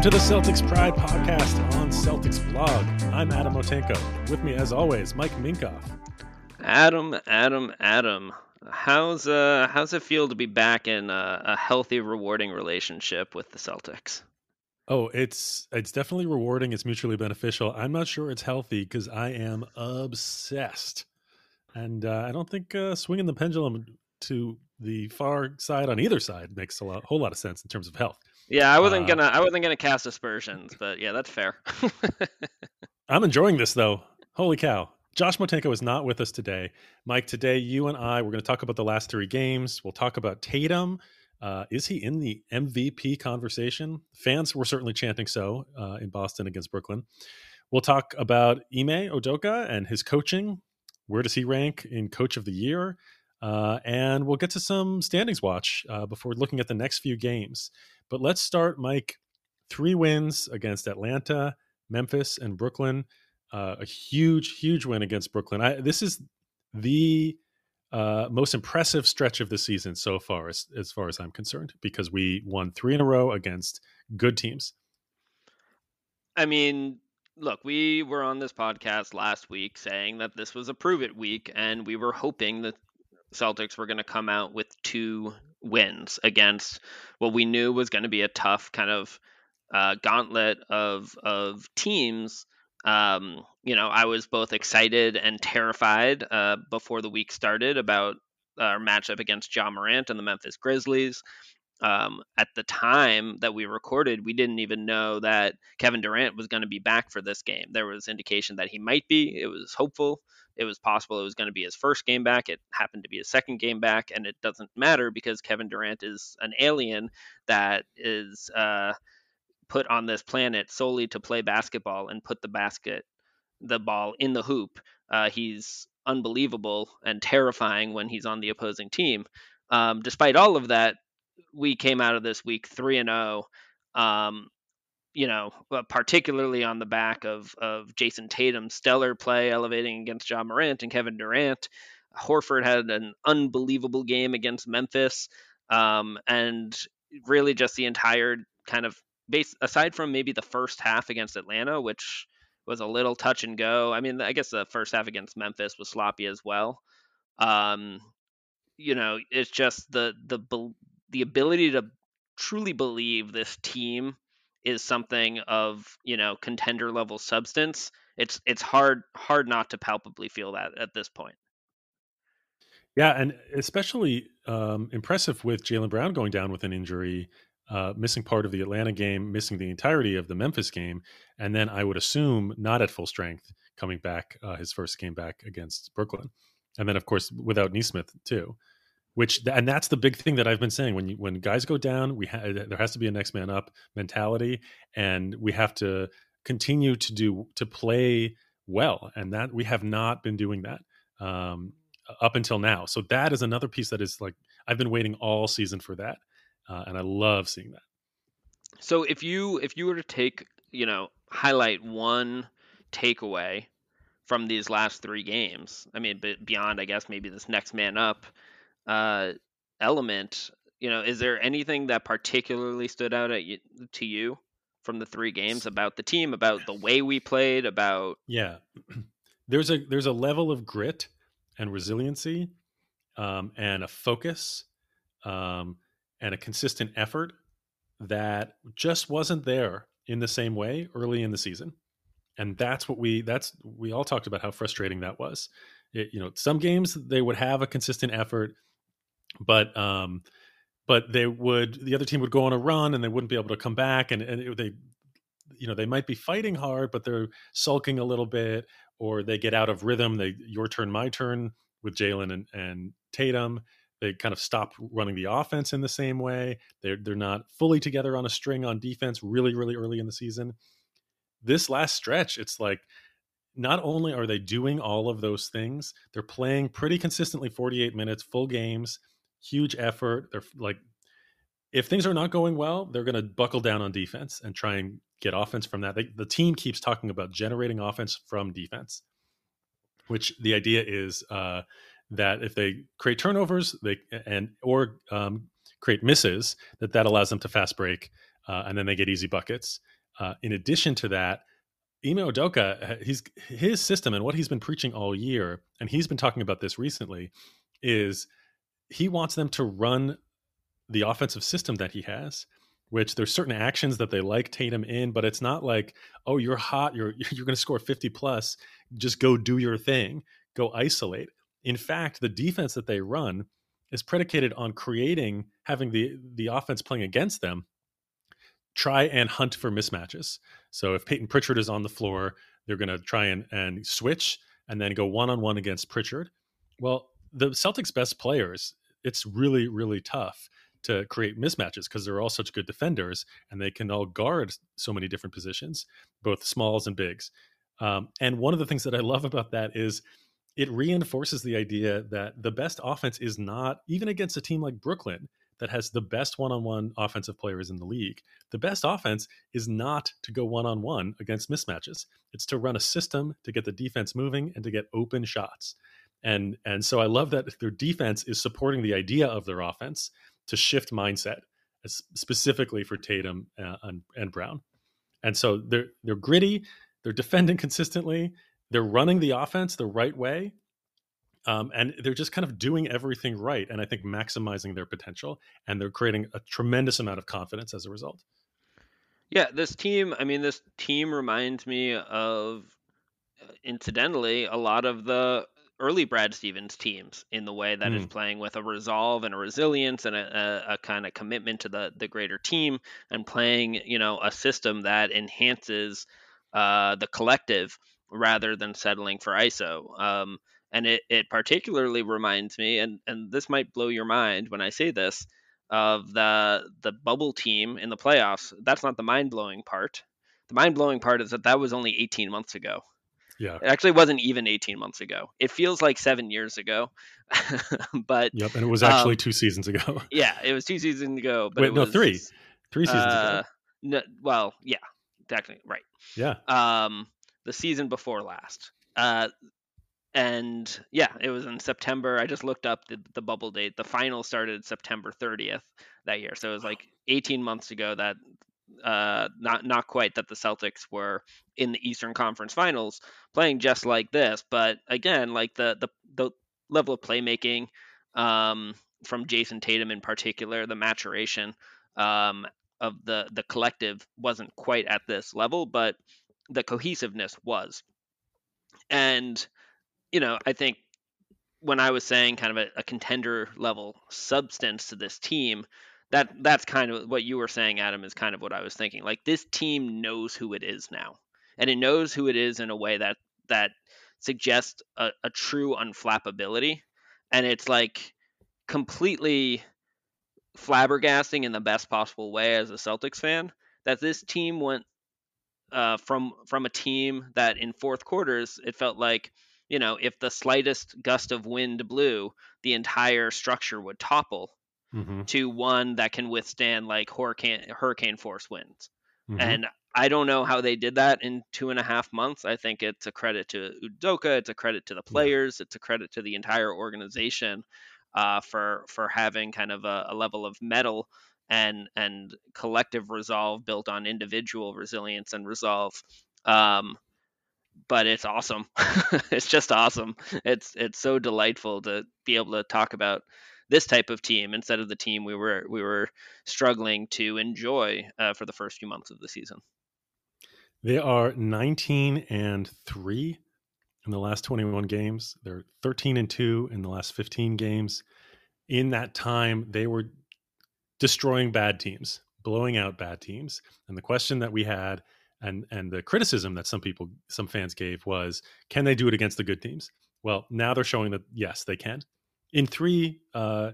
Welcome to the Celtics Pride podcast on Celtics blog. I'm Adam Otenko. With me, as always, Mike Minkoff. Adam, Adam, Adam. How's uh how's it feel to be back in a, a healthy, rewarding relationship with the Celtics? Oh, it's it's definitely rewarding. It's mutually beneficial. I'm not sure it's healthy because I am obsessed, and uh, I don't think uh, swinging the pendulum to the far side on either side makes a lot, whole lot of sense in terms of health. Yeah, I wasn't uh, gonna I wasn't gonna cast aspersions, but yeah, that's fair. I'm enjoying this though. Holy cow. Josh Motenko is not with us today. Mike, today you and I we're going to talk about the last three games. We'll talk about Tatum. Uh, is he in the MVP conversation? Fans were certainly chanting so uh, in Boston against Brooklyn. We'll talk about Ime Udoka and his coaching. Where does he rank in Coach of the Year? Uh, and we'll get to some standings watch uh, before looking at the next few games. But let's start, Mike. Three wins against Atlanta, Memphis, and Brooklyn. Uh, a huge, huge win against Brooklyn. I, this is the uh, most impressive stretch of the season so far, as, as far as I'm concerned, because we won three in a row against good teams. I mean, look, we were on this podcast last week saying that this was a prove it week, and we were hoping that Celtics were going to come out with two wins against what we knew was going to be a tough kind of uh, gauntlet of of teams. Um, you know, I was both excited and terrified uh, before the week started about our matchup against Ja Morant and the Memphis Grizzlies. Um, at the time that we recorded, we didn't even know that Kevin Durant was going to be back for this game. There was indication that he might be. It was hopeful. It was possible it was going to be his first game back. It happened to be his second game back, and it doesn't matter because Kevin Durant is an alien that is uh, put on this planet solely to play basketball and put the basket, the ball in the hoop. Uh, he's unbelievable and terrifying when he's on the opposing team. Um, despite all of that, we came out of this week three and zero. Oh, um, you know, particularly on the back of of Jayson Tatum's stellar play elevating against Ja Morant and Kevin Durant. Horford had an unbelievable game against Memphis, um, and really just the entire kind of base aside from maybe the first half against Atlanta, which was a little touch and go. I mean, I guess the first half against Memphis was sloppy as well. Um, you know, it's just the the the ability to truly believe this team is something of you know contender level substance it's it's hard hard not to palpably feel that at this point. Yeah and especially um, impressive with jaylen brown going down with an injury uh, missing part of the atlanta game missing the entirety of the memphis game and then i would assume not at full strength coming back uh, his first game back against brooklyn. And then of course without Nesmith too which and that's the big thing that I've been saying. When you, when guys go down we ha- there has to be a next man up mentality and we have to continue to do to play well and that we have not been doing that um, up until now. So that is another piece that is like I've been waiting all season for that uh, and I love seeing that. So if you if you were to take you know highlight one takeaway from these last three games I mean beyond I guess maybe this next man up uh, element, you know, is there anything that particularly stood out at you, to you from the three games about the team, about the way we played, about yeah, there's a there's a level of grit and resiliency, um, and a focus, um, and a consistent effort that just wasn't there in the same way early in the season. And that's what we that's we all talked about how frustrating that was. It, you know some games they would have a consistent effort but um, but they would the other team would go on a run and they wouldn't be able to come back and, and they you know they might be fighting hard but they're sulking a little bit or they get out of rhythm they your turn my turn with Jaylen and, and tatum. They kind of stop running the offense in the same way. They're, they're not fully together on a string on defense really really early in the season. This last stretch it's like not only are they doing all of those things they're playing pretty consistently 48 minutes full games huge effort. They're like, if things are not going well, they're going to buckle down on defense and try and get offense from that. They, the team keeps talking about generating offense from defense, which the idea is uh, that if they create turnovers, they and or um, create misses, that that allows them to fast break, uh, and then they get easy buckets. Uh, in addition to that, Ime Udoka, he's his system and what he's been preaching all year, and he's been talking about this recently, is he wants them to run the offensive system that he has which there's certain actions that they like Tatum in, but it's not like, oh, you're hot, you're you're going to score 50 plus, just go do your thing, go isolate. In fact, the defense that they run is predicated on creating having the the offense playing against them try and hunt for mismatches. So if Peyton Pritchard is on the floor, they're going to try and and switch and then go one on one against Pritchard. Well, the Celtics' best players, it's really really tough to create mismatches because they're all such good defenders and they can all guard so many different positions, both smalls and bigs. Um, and one of the things that I love about that is it reinforces the idea that the best offense is not even against a team like Brooklyn that has the best one-on-one offensive players in the league. The best offense is not to go one-on-one against mismatches. It's to run a system to get the defense moving and to get open shots. And and so I love that their defense is supporting the idea of their offense to shift mindset, specifically for Tatum uh, and, and Brown. And so they're they're gritty, they're defending consistently, they're running the offense the right way, um, and they're just kind of doing everything right. And I think maximizing their potential, and they're creating a tremendous amount of confidence as a result. Yeah, this team. I mean, this team reminds me of, uh, incidentally, a lot of the early Brad Stevens teams in the way that mm. is playing with a resolve and a resilience and a, a, a, kind of commitment to the the greater team and playing you know a system that enhances uh, the collective rather than settling for ISO. Um, and it, it particularly reminds me, and, and this might blow your mind when I say this, of the the bubble team in the playoffs. That's not the mind blowing part. The mind blowing part is that that was only 18 months ago. Yeah. It actually wasn't even 18 months ago. It feels like seven years ago. but Yep, and it was actually um, two seasons ago. yeah, it was two seasons ago. But Wait, no, was, three. Three seasons uh, ago. No, well, yeah, technically, right. Yeah. Um, the season before last. Uh, and yeah, it was in September. I just looked up the, the bubble date. The final started September 30th that year. So it was like 18 months ago that uh, not not quite that the Celtics were in the Eastern Conference Finals playing just like this, but again, like the the the level of playmaking um, from Jayson Tatum in particular, the maturation um, of the the collective wasn't quite at this level, but the cohesiveness was. And you know, I think when I was saying kind of a, a contender level substance to this team, that that's kind of what you were saying adam is kind of what i was thinking. Like this team knows who it is now and it knows who it is in a way that that suggests a, a true unflappability and it's like completely flabbergasting in the best possible way as a celtics fan that this team went uh, from from a team that in fourth quarters it felt like you know if the slightest gust of wind blew the entire structure would topple mm-hmm. to one that can withstand like hurricane hurricane force winds. Mm-hmm. And I don't know how they did that in two and a half months. I think it's a credit to Udoka, it's a credit to the players, yeah. it's a credit to the entire organization uh, for for having kind of a, a level of mettle and and collective resolve built on individual resilience and resolve. Um, but it's awesome. it's just awesome. It's it's so delightful to be able to talk about this type of team instead of the team we were we were struggling to enjoy uh, for the first few months of the season. They are 19 and 3 in the last 21 games. They're 13 and 2 in the last 15 games. In that time, they were destroying bad teams, blowing out bad teams. And the question that we had and and the criticism that some people some fans gave was can they do it against the good teams? Well, now they're showing that yes, they can in three uh,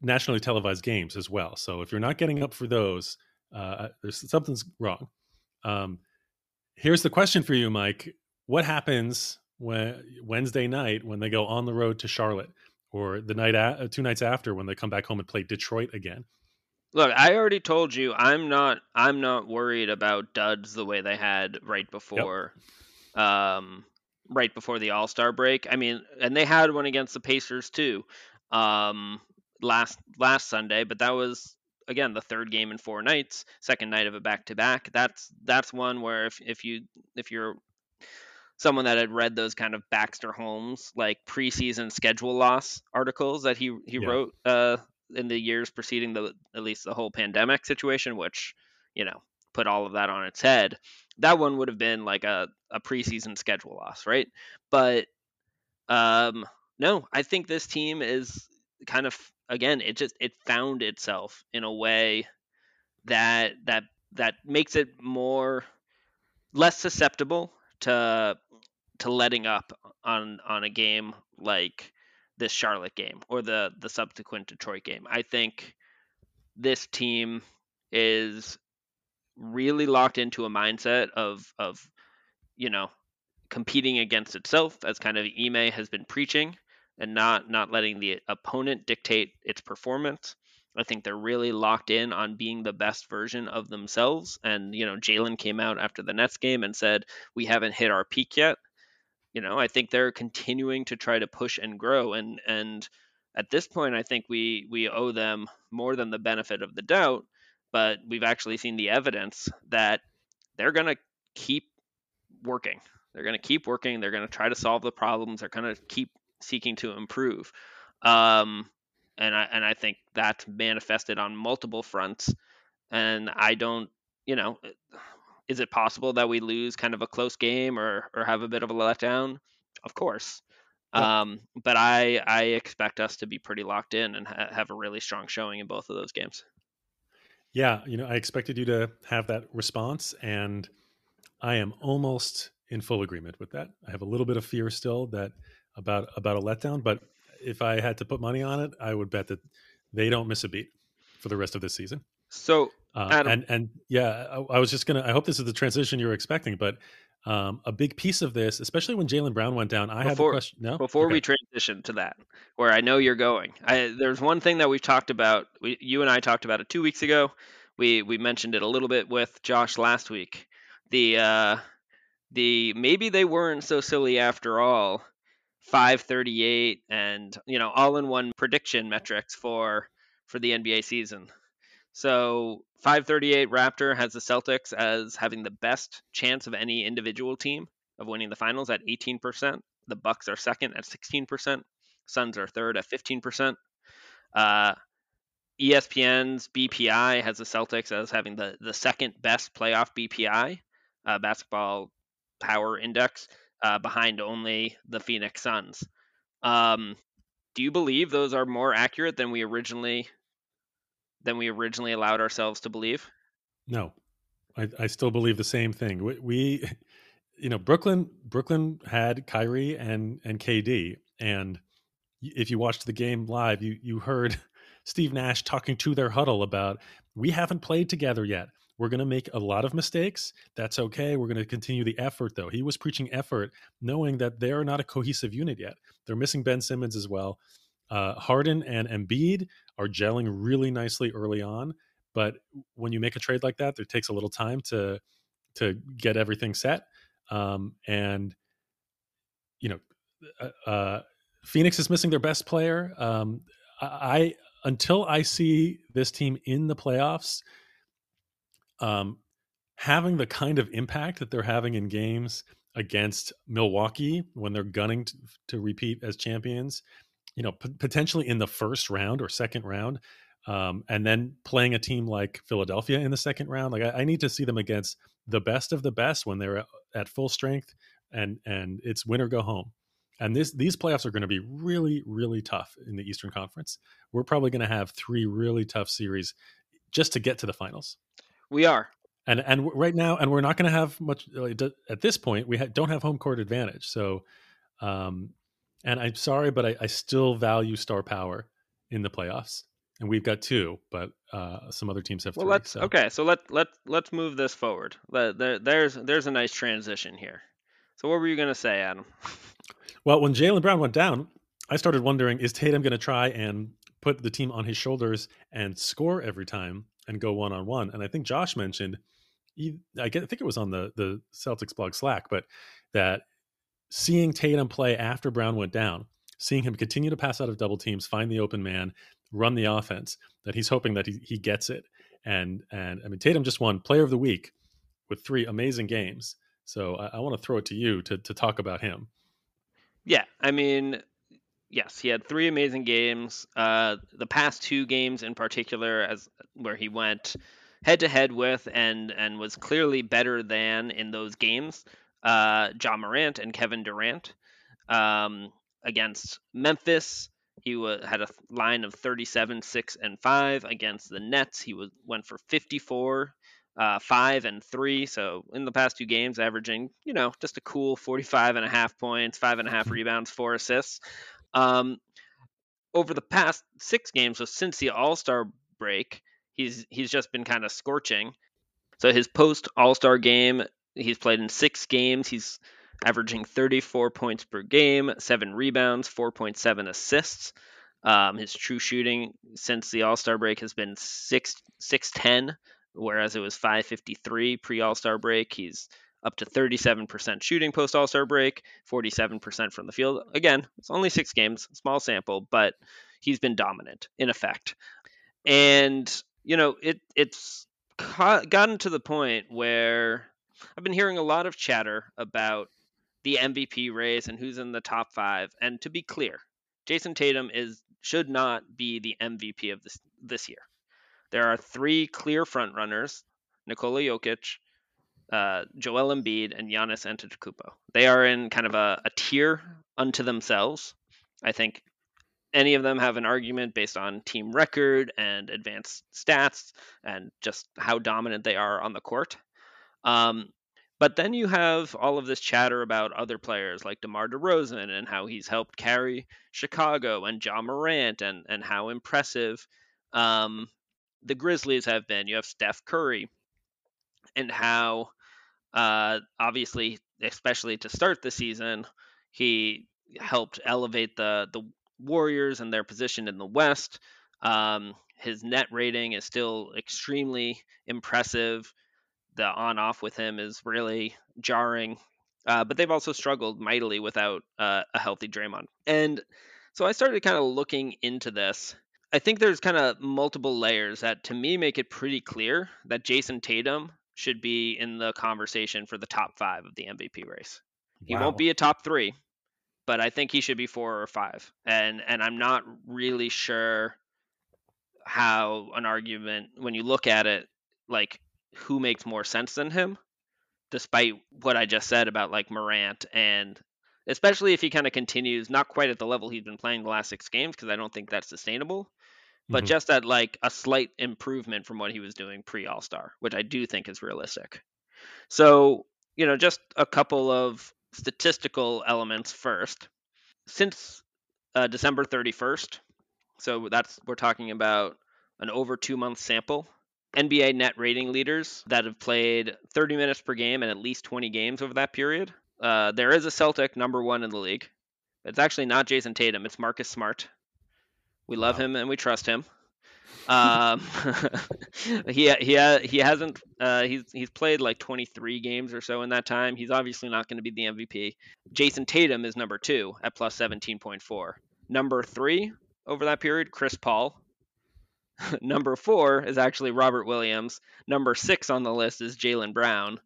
nationally televised games as well. So if you're not getting up for those, uh, there's something's wrong. Um, here's the question for you, Mike: What happens when Wednesday night when they go on the road to Charlotte, or the night a- uh, two nights after when they come back home and play Detroit again? Look, I already told you I'm not I'm not worried about duds the way they had right before yep. um right before the All Star break. I mean, and they had one against the Pacers too, um, last last Sunday, but that was again the third game in four nights, second night of a back to back. That's that's one where if if you if you're someone that had read those kind of Baxter Holmes like preseason schedule loss articles that he he yeah. wrote uh, in the years preceding the at least the whole pandemic situation, which you know put all of that on its head. That one would have been like a a preseason schedule loss, right? But um, no, I think this team is kind of again it just it found itself in a way that that that makes it more less susceptible to to letting up on on a game like this Charlotte game or the the subsequent Detroit game. I think this team is really locked into a mindset of of you know competing against itself as kind of Ime has been preaching and not not letting the opponent dictate its performance. I think they're really locked in on being the best version of themselves. And you know, Jaylen came out after the Nets game and said we haven't hit our peak yet. You know, I think they're continuing to try to push and grow. And and at this point, I think we we owe them more than the benefit of the doubt. But we've actually seen the evidence that they're going to keep working. They're going to keep working. They're going to try to solve the problems. They're going to keep seeking to improve. Um, and I and I think that's manifested on multiple fronts. And I don't, you know, is it possible that we lose kind of a close game or or have a bit of a letdown? Of course. Yeah. Um, but I I expect us to be pretty locked in and ha- have a really strong showing in both of those games. Yeah, you know, I expected you to have that response, and I am almost in full agreement with that. I have a little bit of fear still that about about a letdown, but if I had to put money on it, I would bet that they don't miss a beat for the rest of this season. So, uh, and and yeah, I, I, was just gonna. I hope this is the transition you were expecting, but um, a big piece of this, especially when Jaylen Brown went down, I have the question. No, before okay. we transition to that, where I know you're going, I, there's one thing that we've talked about. We, you and I talked about it two weeks ago. We we mentioned it a little bit with Josh last week. The uh, the maybe they weren't so silly after all 538 and you know all in one prediction metrics for for the NBA season. So 538 Raptor has the Celtics as having the best chance of any individual team of winning the finals at 18%. The Bucks are second at 16%. Suns are third at 15%. Uh, ESPN's BPI has the Celtics as having the, the second best playoff BPI, uh, basketball power index, uh, behind only the Phoenix Suns. Um, do you believe those are more accurate than we originally than we originally allowed ourselves to believe? No, I, I still believe the same thing. We, we, you know, Brooklyn Brooklyn had Kyrie and and KD, and if you watched the game live, you you heard Steve Nash talking to their huddle about we haven't played together yet. We're going to make a lot of mistakes. That's okay. We're going to continue the effort, though. He was preaching effort, knowing that they're not a cohesive unit yet. They're missing Ben Simmons as well. Uh, Harden and Embiid are gelling really nicely early on, but when you make a trade like that, it takes a little time to to get everything set. Um, and you know, uh, uh, Phoenix is missing their best player. Um, I until I see this team in the playoffs um, having the kind of impact that they're having in games against Milwaukee when they're gunning to, to repeat as champions, you know, p- potentially in the first round or second round, um, and then playing a team like Philadelphia in the second round. Like I, I, need to see them against the best of the best when they're at, at full strength, and and it's win or go home. And this these playoffs are going to be really really tough in the Eastern Conference. We're probably going to have three really tough series just to get to the finals. We are. And and right now, and we're not going to have much at this point. We ha- don't have home court advantage. So, um, and I'm sorry, but I, I still value star power in the playoffs and we've got two, but uh, some other teams have well, three. Let's, so. Okay, so let let let's move this forward. There, there's there's a nice transition here. So what were you going to say, Adam? Well, when Jaylen Brown went down, I started wondering: Is Tatum going to try and put the team on his shoulders and score every time and go one on one. And I think Josh mentioned, I think it was on the the Celtics blog Slack, but that seeing Tatum play after Brown went down, seeing him continue to pass out of double teams, find the open man, run the offense that he's hoping that he, he gets it. And and I mean Tatum just won Player of the Week with three amazing games. So I, I want to throw it to you to to talk about him. Yeah, I mean, yes, he had three amazing games. Uh, the past two games in particular, as where he went head to head with and and was clearly better than in those games. Uh, Ja Morant and Kevin Durant um, against Memphis. He was, had a line of 37, 6, and 5 against the Nets. He was went for 54, uh, 5, and 3. So in the past two games, averaging, you know, just a cool 45 and a half points, 5 and a half rebounds, 4 assists. Um, over the past six games, so since the All Star break, he's he's just been kind of scorching. So his post All Star game, he's played in six games. He's averaging 34 points per game, seven rebounds, 4.7 assists. Um, his true shooting since the All Star break has been six six ten, whereas it was 553 pre All Star break. He's up to 37% shooting post All Star break, 47% from the field. Again, it's only six games, small sample, but he's been dominant in effect. And you know, it it's gotten to the point where I've been hearing a lot of chatter about the MVP race and who's in the top five. And to be clear, Jayson Tatum is should not be the MVP of this this year. There are three clear frontrunners: Nikola Jokic, uh, Joel Embiid, and Giannis Antetokounmpo. They are in kind of a, a tier unto themselves. I think any of them have an argument based on team record and advanced stats and just how dominant they are on the court. Um, but then you have all of this chatter about other players like DeMar DeRozan and how he's helped carry Chicago and Ja Morant and, and how impressive um, the Grizzlies have been. You have Steph Curry and how, uh, obviously, especially to start the season, he helped elevate the, the Warriors and their position in the West. Um, his net rating is still extremely impressive the on off with him is really jarring. Uh, but they've also struggled mightily without uh, a healthy Draymond. And so I started kind of looking into this. I think there's kind of multiple layers that to me make it pretty clear that Jayson Tatum should be in the conversation for the top five of the MVP race. He won't be a top three, but I think he should be four or five. And and I'm not really sure how an argument when you look at it, like who makes more sense than him, despite what I just said about like Morant and especially if he kind of continues not quite at the level he's been playing the last six games because I don't think that's sustainable, but mm-hmm. just at like a slight improvement from what he was doing pre All Star, which I do think is realistic. So you know, just a couple of statistical elements first. Since uh, December 31st, so that's we're talking about an over two month sample. NBA net rating leaders that have played 30 minutes per game and at least 20 games over that period. Uh, there is a Celtic number one in the league. It's actually not Jayson Tatum. It's Marcus Smart. We love wow. him and we trust him. Um, he he he hasn't uh, he's he's played like 23 games or so in that time. He's obviously not going to be the MVP. Jayson Tatum is number two at plus 17.4. Number three over that period, Chris Paul Number four is actually Robert Williams. Number six on the list is Jaylen Brown.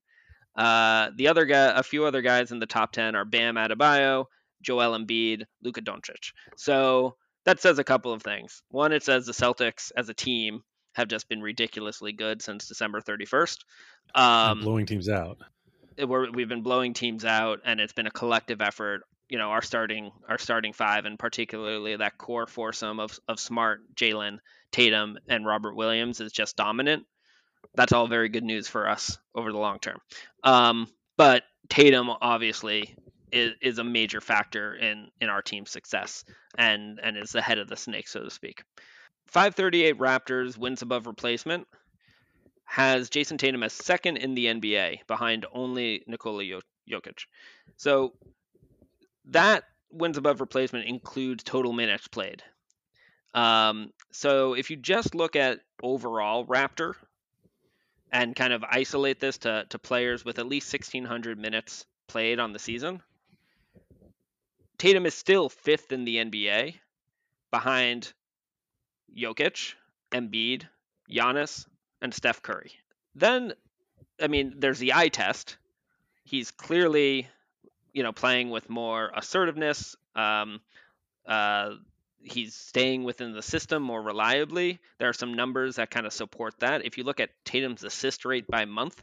Uh, the other guy, a few other guys in the top ten are Bam Adebayo, Joel Embiid, Luka Doncic. So that says a couple of things. One, it says the Celtics as a team have just been ridiculously good since December 31st. Um, blowing teams out. we have been blowing teams out, and it's been a collective effort. You know, our starting our starting five, and particularly that core foursome of of Smart, Jaylen, Tatum and Robert Williams is just dominant, that's all very good news for us over the long term. Um, but Tatum obviously is, is a major factor in in our team's success and and is the head of the snake, so to speak. 538 Raptors wins above replacement has Jayson Tatum as second in the NBA behind only Nikola Jokic. So that wins above replacement includes total minutes played. Um, so if you just look at overall Raptor and kind of isolate this to, to players with at least 1,600 minutes played on the season, Tatum is still fifth in the NBA behind Jokic, Embiid, Giannis, and Steph Curry. Then, I mean, there's the eye test. He's clearly, you know, playing with more assertiveness. Um, uh, he's staying within the system more reliably. There are some numbers that kind of support that. If you look at Tatum's assist rate by month,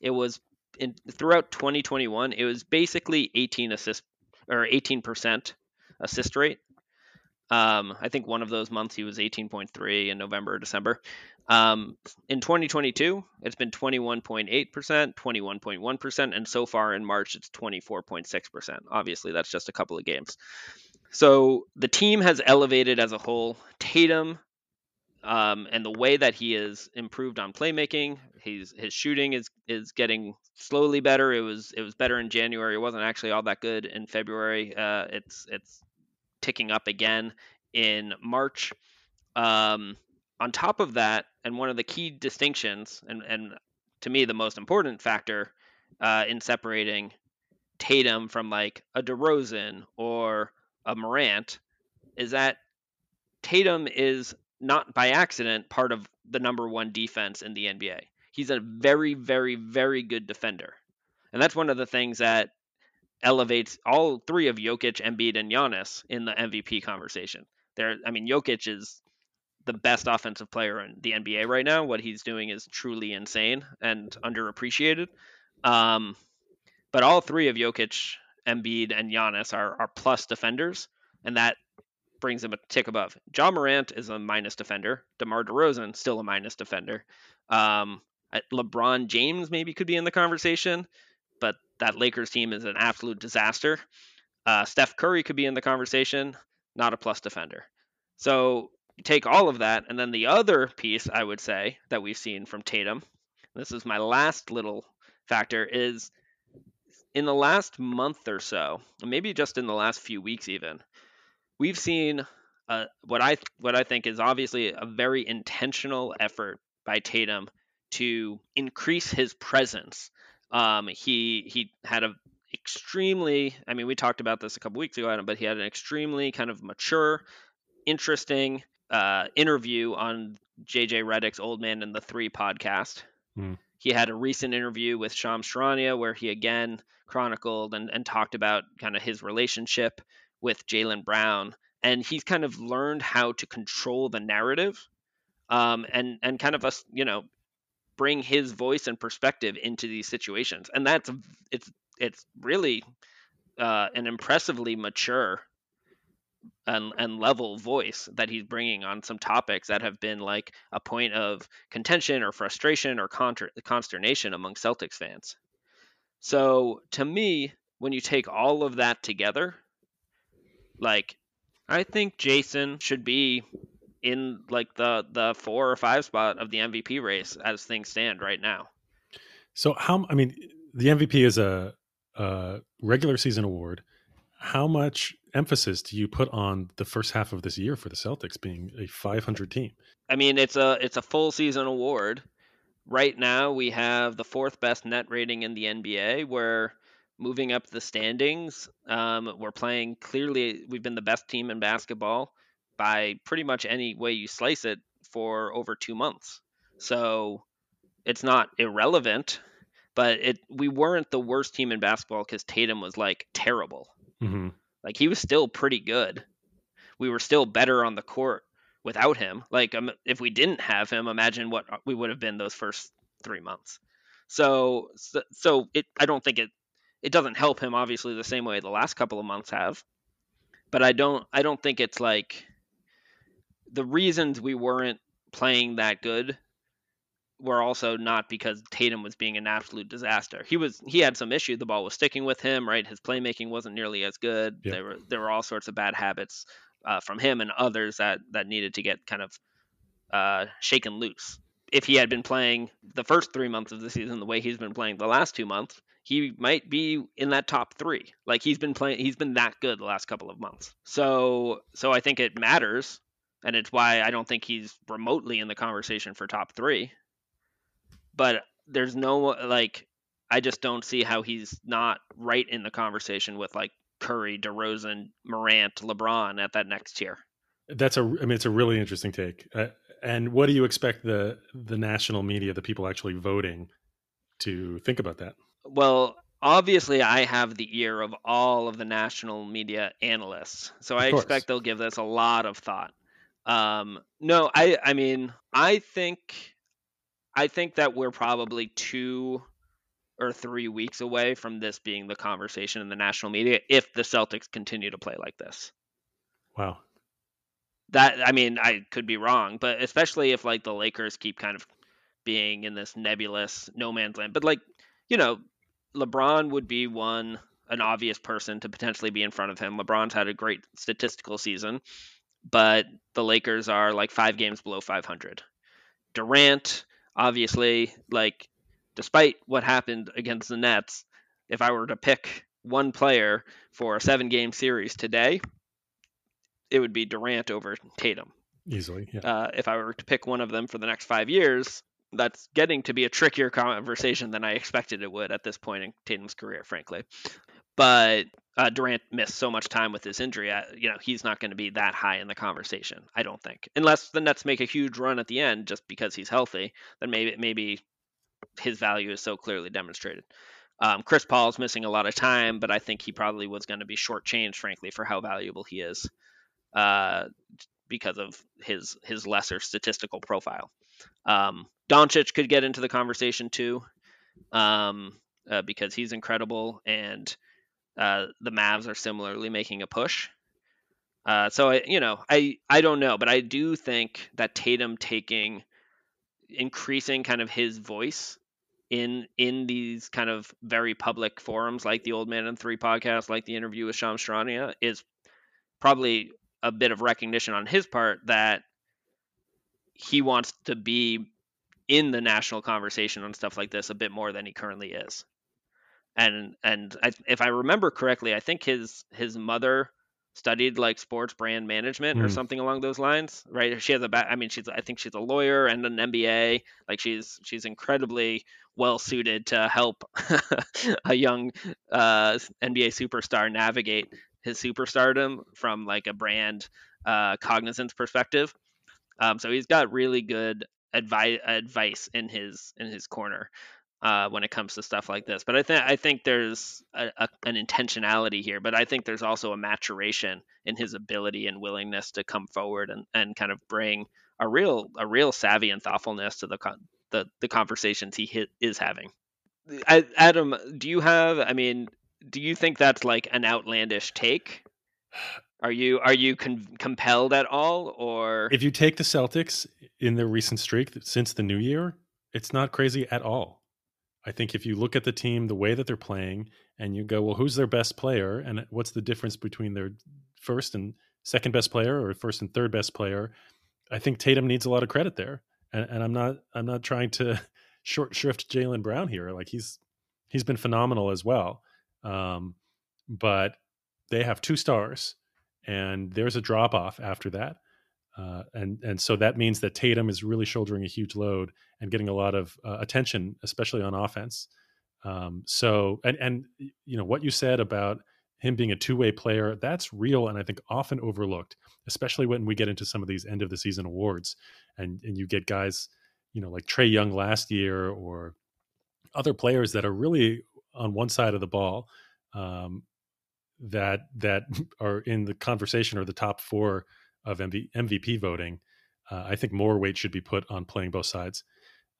it was in throughout 2021, it was basically 18 assist or 18% assist rate. Um, I think one of those months he was 18.3 in November or December. Um, in 2022, it's been 21.8%, 21.1%, and so far in March, it's 24.6%. Obviously, that's just a couple of games. So the team has elevated as a whole. Tatum um, and the way that he has improved on playmaking, he's his shooting is is getting slowly better. It was it was better in January. It wasn't actually all that good in February. Uh, it's it's ticking up again in March. Um, on top of that, and one of the key distinctions, and, and to me the most important factor uh, in separating Tatum from like a DeRozan or a Morant, is that Tatum is not by accident part of the number one defense in the NBA. He's a very, very, very good defender. And that's one of the things that elevates all three of Jokic, Embiid, and Giannis in the MVP conversation. There, I mean, Jokic is the best offensive player in the NBA right now. What he's doing is truly insane and underappreciated. Um, but all three of Jokic, Embiid, and Giannis are are plus defenders, and that brings him a tick above. Ja Morant is a minus defender. DeMar DeRozan still a minus defender. Um, LeBron James maybe could be in the conversation but that Lakers team is an absolute disaster. Uh, Steph Curry could be in the conversation, not a plus defender. So take all of that, and then the other piece I would say that we've seen from Tatum, this is my last little factor, is in the last month or so, maybe just in the last few weeks even, we've seen uh, what I what I think is obviously a very intentional effort by Tatum to increase his presence. Um, he he had a extremely I mean we talked about this a couple weeks ago, but he had an extremely kind of mature, interesting uh, interview on JJ Redick's Old Man and the Three podcast. Mm. He had a recent interview with Shams Charania where he again chronicled and, and talked about kind of his relationship with Jaylen Brown. And he's kind of learned how to control the narrative um, and and kind of us, you know, bring his voice and perspective into these situations, and that's it's it's really uh, an impressively mature and, and level voice that he's bringing on some topics that have been like a point of contention or frustration or consternation among Celtics fans. So to me, when you take all of that together, like I think Jayson should be in like the the four or five spot of the MVP race as things stand right now. So how I mean the MVP is a, a regular season award. How much emphasis do you put on the first half of this year for the Celtics being a 500 team? I mean, it's a it's a full season award. Right now, we have the fourth best net rating in the NBA. We're moving up the standings. Um, we're playing clearly. We've been the best team in basketball by pretty much any way you slice it for over two months. So it's not irrelevant, but it we weren't the worst team in basketball because Tatum was like terrible. Mm-hmm. Like he was still pretty good. We were still better on the court without him. Like um, if we didn't have him, imagine what we would have been those first three months. So, so, so it. I don't think it. It doesn't help him obviously the same way the last couple of months have. But I don't. I don't think it's like the reasons we weren't playing that good were also not because Tatum was being an absolute disaster. He was he had some issue. The ball was sticking with him, right? His playmaking wasn't nearly as good. Yep. There were there were all sorts of bad habits uh, from him and others that that needed to get kind of uh, shaken loose. If he had been playing the first three months of the season the way he's been playing the last two months, he might be in that top three. Like he's been playing, he's been that good the last couple of months. So so I think it matters and it's why I don't think he's remotely in the conversation for top three. But there's no like, I just don't see how he's not right in the conversation with like Curry, DeRozan, Morant, LeBron at that next tier. That's a. I mean, it's a really interesting take. Uh, and what do you expect the the national media, the people actually voting, to think about that? Well, obviously, I have the ear of all of the national media analysts, so I expect they'll give this a lot of thought. Um, no, I. I mean, I think, I think that we're probably two or three weeks away from this being the conversation in the national media if the Celtics continue to play like this. Wow that I mean, I could be wrong, but especially if like the Lakers keep kind of being in this nebulous no man's land. But like, you know, LeBron would be one an obvious person to potentially be in front of him. LeBron's had a great statistical season, but the Lakers are like 5 games below 500. Durant, obviously, like despite what happened against the Nets, if I were to pick one player for a 7-game series today, it would be Durant over Tatum. Easily, yeah. Uh, if I were to pick one of them for the next five years, that's getting to be a trickier conversation than I expected it would at this point in Tatum's career, frankly. But uh, Durant missed so much time with his injury. I, you know, he's not going to be that high in the conversation. I don't think, unless the Nets make a huge run at the end just because he's healthy. Then maybe maybe his value is so clearly demonstrated. Um, Chris Paul's missing a lot of time, but I think he probably was going to be shortchanged, frankly, for how valuable he is uh, because of his his lesser statistical profile. Um, Doncic could get into the conversation too, um, uh, because he's incredible, and uh, the Mavs are similarly making a push. Uh, so I, you know, I I don't know, but I do think that Tatum taking increasing kind of his voice in in these kind of very public forums like the Old Man and Three podcast, like the interview with Shams Charania, is probably a bit of recognition on his part that he wants to be in the national conversation on stuff like this a bit more than he currently is. And and I, if I remember correctly, I think his his mother studied like sports brand management mm. or hmm. something along those lines, right? She has a back. I mean, she's I think she's a lawyer and an MBA. Like she's she's incredibly well suited to help a young uh, NBA superstar navigate his superstardom from like a brand uh, cognizance perspective. Um, so he's got really good advice advice in his in his corner uh, when it comes to stuff like this. But I think I think there's a, a, an intentionality here, but I think there's also a maturation in his ability and willingness to come forward and, and kind of bring a real a real savvy and thoughtfulness to the the, the conversations he hit, is having. I, Adam, do you have? I mean, do you think that's like an outlandish take? Are you are you con- compelled at all, or if you take the Celtics in their recent streak since the new year, it's not crazy at all. I think if you look at the team, the way that they're playing, and you go, well, who's their best player, and what's the difference between their first and second best player, or first and third best player? I think Tatum needs a lot of credit there, and, and I'm not I'm not trying to short shrift Jaylen Brown here. Like he's he's been phenomenal as well. Um, but they have two stars, and there's a drop off after that. Uh, and and so that means that Tatum is really shouldering a huge load and getting a lot of uh, attention, especially on offense. Um, so and and you know what you said about him being a two way player, that's real and I think often overlooked, especially when we get into some of these end of the season awards, and and you get guys, you know, like Trae Young last year or other players that are really on one side of the ball um, that that are in the conversation or the top four of MV, MVP voting. Uh, I think more weight should be put on playing both sides.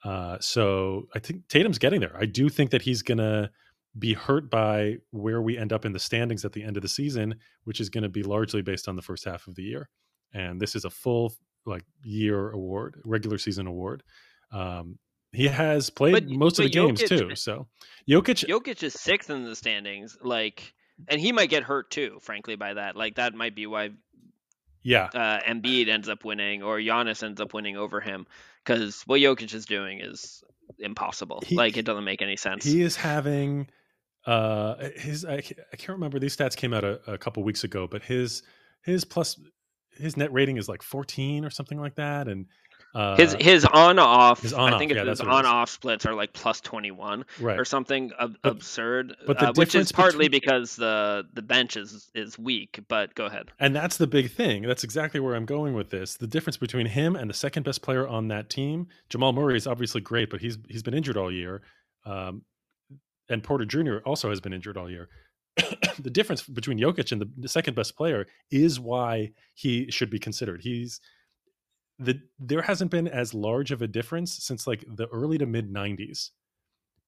Uh, so I think Tatum's getting there. I do think that he's going to be hurt by where we end up in the standings at the end of the season, which is going to be largely based on the first half of the year. And this is a full like year award, regular season award. Um, he has played but, most but of the Jokic, games too. So Jokic Jokic is sixth in the standings. Like and he might get hurt too, frankly, by that. Like that might be why yeah. Uh Embiid ends up winning or Giannis ends up winning over him. Because what Jokic is doing is impossible. He, like it doesn't make any sense. He is having uh his I, I can't remember these stats came out a, a couple weeks ago, but his his plus his net rating is like 14 or something like that and Uh, his his on off. his I think yeah, his that's what it is. on off splits are like plus twenty one right. or something ab- But- absurd. but the uh, which is partly between- because the the bench is is weak. But go ahead. And that's the big thing. That's exactly where I'm going with this. The difference between him and the second best player on that team, Jamal Murray is obviously great, but he's he's been injured all year. Um, and Porter Jr. also has been injured all year. the difference between Jokic and the, the second best player is why he should be considered. He's the there hasn't been as large of a difference since like the early to mid 90s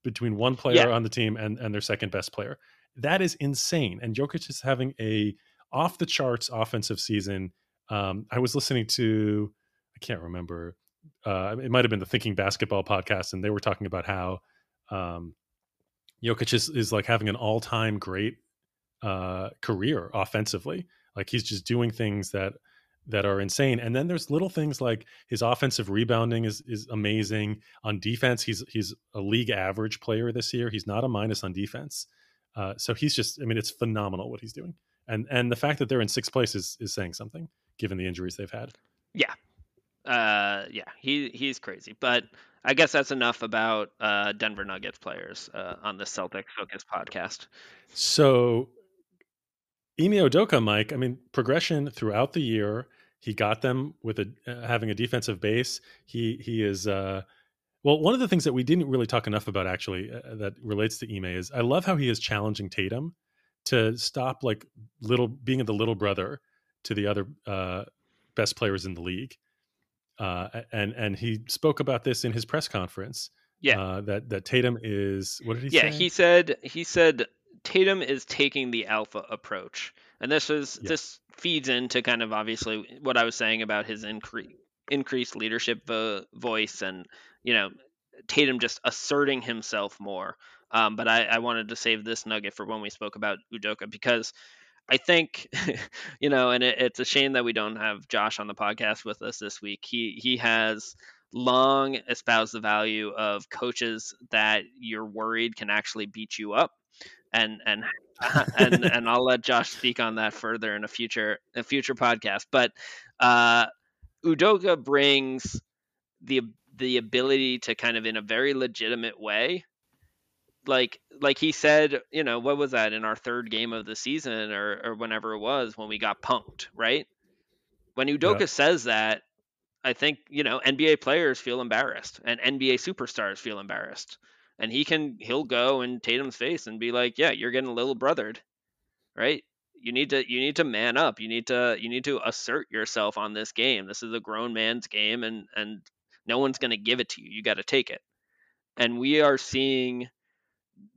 between one player Yeah. on the team and and their second best player. That is insane. And Jokic is having a off the charts offensive season. Um, I was listening to I can't remember. Uh, it might have been the Thinking Basketball podcast, and they were talking about how um, Jokic is, is like having an all time great uh, career offensively. Like he's just doing things that that are insane. And then there's little things like his offensive rebounding is is amazing. On defense, he's he's a league average player this year. He's not a minus on defense. Uh, so he's just I mean it's phenomenal what he's doing. And and the fact that they're in sixth place is is saying something given the injuries they've had. Yeah. Uh, yeah, he he's crazy. But I guess that's enough about uh, Denver Nuggets players uh, on the Celtic Focus podcast. So Ime Udoka, Mike, I mean, progression throughout the year. He got them with a uh, having a defensive base. He he is uh well, one of the things that we didn't really talk enough about actually uh, that relates to Ime is I love how he is challenging Tatum to stop like little being the little brother to the other uh best players in the league. Uh and and he spoke about this in his press conference. Yeah. Uh that that Tatum is what did he yeah, say? Yeah, he said he said Tatum is taking the alpha approach, and this is Yeah. this feeds into kind of obviously what I was saying about his incre- increased leadership vo- voice, and you know Tatum just asserting himself more. Um, but I, I wanted to save this nugget for when we spoke about Udoka because I think you know, and it, it's a shame that we don't have Josh on the podcast with us this week. He he has long espoused the value of coaches that you're worried can actually beat you up and and and and I'll let Josh speak on that further in a future a future podcast. But uh Udoka brings the the ability to kind of in a very legitimate way like like he said you know what was that in our third game of the season or or whenever it was when we got punked right? When Udoka Yeah. says that I think you know NBA players feel embarrassed and NBA superstars feel embarrassed, and he can he'll go in Tatum's face and be like, "Yeah, you're getting a little brothered, right? You need to you need to man up. You need to you need to assert yourself on this game. This is a grown man's game, and and no one's going to give it to you. You got to take it." And we are seeing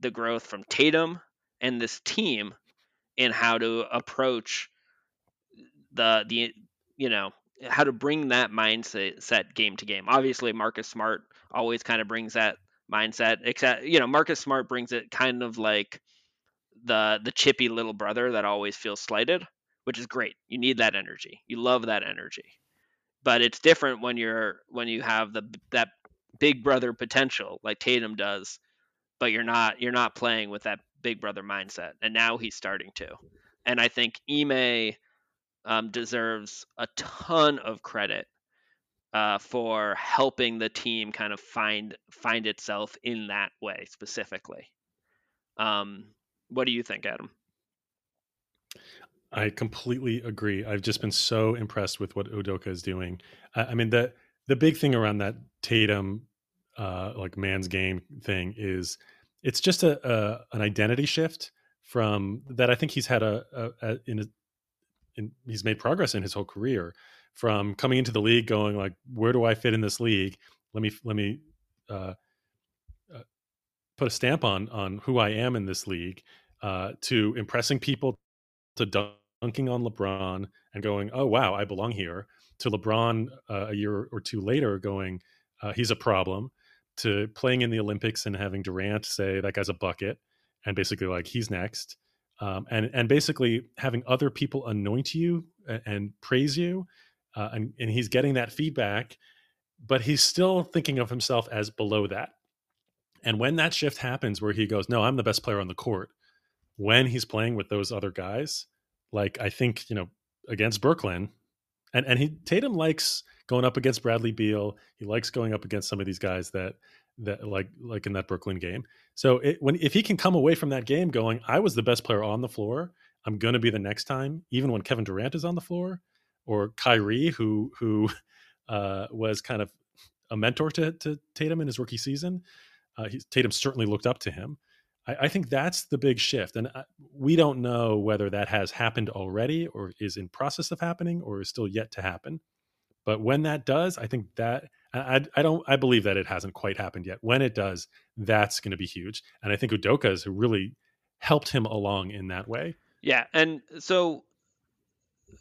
the growth from Tatum and this team in how to approach the the you know how to bring that mindset set game to game. Obviously, Marcus Smart always kind of brings that mindset. Except, you know, Marcus Smart brings it kind of like the the chippy little brother that always feels slighted, which is great. You need that energy. You love that energy. But it's different when you're when you have the that big brother potential like Tatum does, but you're not you're not playing with that big brother mindset. And now he's starting to. And I think Ime um, deserves a ton of credit uh, for helping the team kind of find find itself in that way specifically. Um, what do you think, Adam? I completely agree. I've just been so impressed with what Udoka is doing. I, I mean the the big thing around that Tatum uh, like man's game thing is it's just a, a an identity shift from that. I think he's had a, a, a in, in he's made progress in his whole career from coming into the league, going like, where do I fit in this league? Let me let me uh, uh, put a stamp on on who I am in this league. Uh, to impressing people to dunking on LeBron and going, "Oh wow, I belong here." To LeBron uh, a year or two later going, uh, "He's a problem." To playing in the Olympics and having Durant say that guy's a bucket, and basically like he's next, um, and and basically having other people anoint you and, and praise you, uh, and and he's getting that feedback, but he's still thinking of himself as below that. And when that shift happens, where he goes, "No, I'm the best player on the court," when he's playing with those other guys, like I think you know against Brooklyn, And and he Tatum likes going up against Bradley Beal. He likes going up against some of these guys that that like like in that Brooklyn game. So it, when if he can come away from that game going, I was the best player on the floor. I'm going to be the next time, even when Kevin Durant is on the floor, or Kyrie, who who uh, was kind of a mentor to, to Tatum in his rookie season. Uh, he, Tatum certainly looked up to him. I, I think that's the big shift, and I, we don't know whether that has happened already, or is in process of happening, or is still yet to happen. But when that does, I think that I, I don't I believe that it hasn't quite happened yet. When it does, that's going to be huge, and I think Udoka has really helped him along in that way. Yeah, and so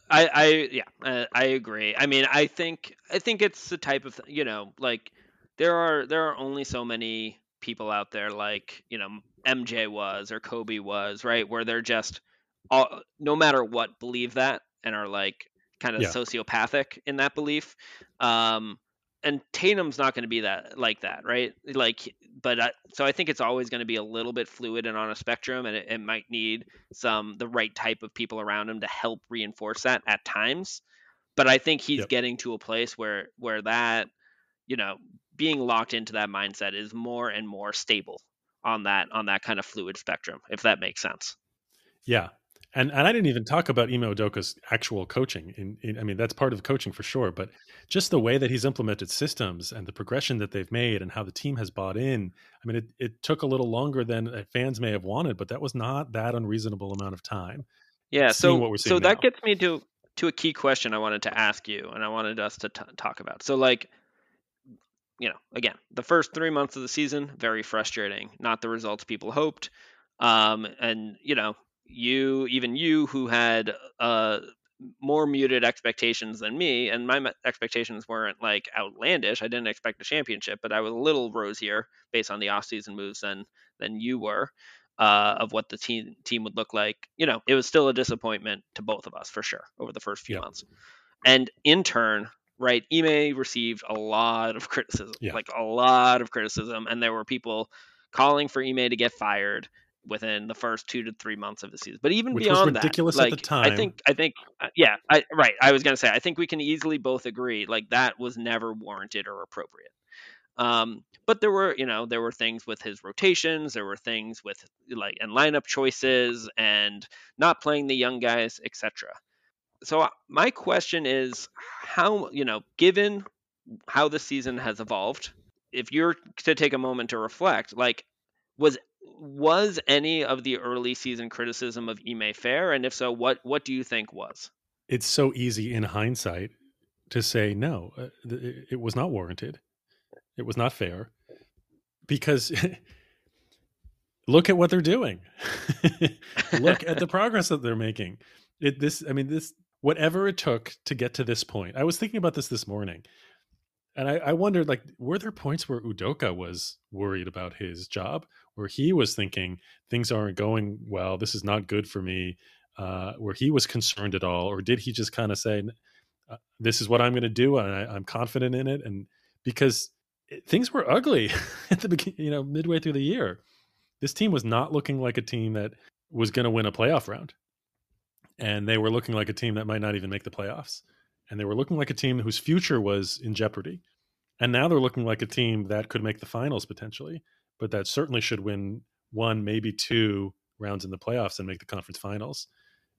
I I yeah uh, I agree. I mean I think I think it's the type of you know like there are there are only so many people out there like you know MJ was or Kobe was right where they're just all, no matter what believe that and are like kind of yeah. sociopathic in that belief. Um, and Tatum's not going to be that like that, right? Like, but I, so I think it's always going to be a little bit fluid and on a spectrum, and it, it, might need some the right type of people around him to help reinforce that at times. But I think he's yep. getting to a place where where that, you know, being locked into that mindset is more and more stable on that on that kind of fluid spectrum, if that makes sense. Yeah, and and I didn't even talk about Ime Udoka's actual coaching. In, in, I mean, that's part of coaching for sure. But just the way that he's implemented systems and the progression that they've made and how the team has bought in. I mean, it, it took a little longer than uh, fans may have wanted, but that was not that unreasonable amount of time. Yeah. So so now. that gets me to to a key question I wanted to ask you, and I wanted us to t- talk about. So like. You know, again, the first three months of the season, very frustrating. Not the results people hoped. Um, and you know, you, even you, who had uh, more muted expectations than me, and my expectations weren't like outlandish. I didn't expect a championship, but I was a little rosier based on the offseason moves than than you were uh, of what the team team would look like. You know, it was still a disappointment to both of us for sure over the first few yep. months. And in turn, right, Ime received a lot of criticism, yeah. like a lot of criticism, and there were people calling for Ime to get fired within the first two to three months of the season. But even Which beyond that, like, I think, I think, uh, yeah, I, right. I was gonna say, I think we can easily both agree, like that was never warranted or appropriate. Um, but there were, you know, there were things with his rotations, there were things with like and lineup choices and not playing the young guys, etc. So uh, my question is, how, you know, given how the season has evolved, if you're to take a moment to reflect, like was was any of the early season criticism of Ime fair? And if so, what what do you think was? It's so easy in hindsight to say no, uh, it was not warranted. It was not fair because look at what they're doing. look at the progress that they're making. It this I mean this whatever it took to get to this point. I was thinking about this this morning. And I, I wondered, like, were there points where Udoka was worried about his job, where he was thinking things aren't going well, this is not good for me, uh, where he was concerned at all, or did he just kind of say, uh, "This is what I'm going to do, and I, am confident in it"? And because it, things were ugly at the beginning, you know, midway through the year, this team was not looking like a team that was going to win a playoff round, and they were looking like a team that might not even make the playoffs and they were looking like a team whose future was in jeopardy. And now they're looking like a team that could make the finals potentially, but that certainly should win one, maybe two rounds in the playoffs and make the conference finals,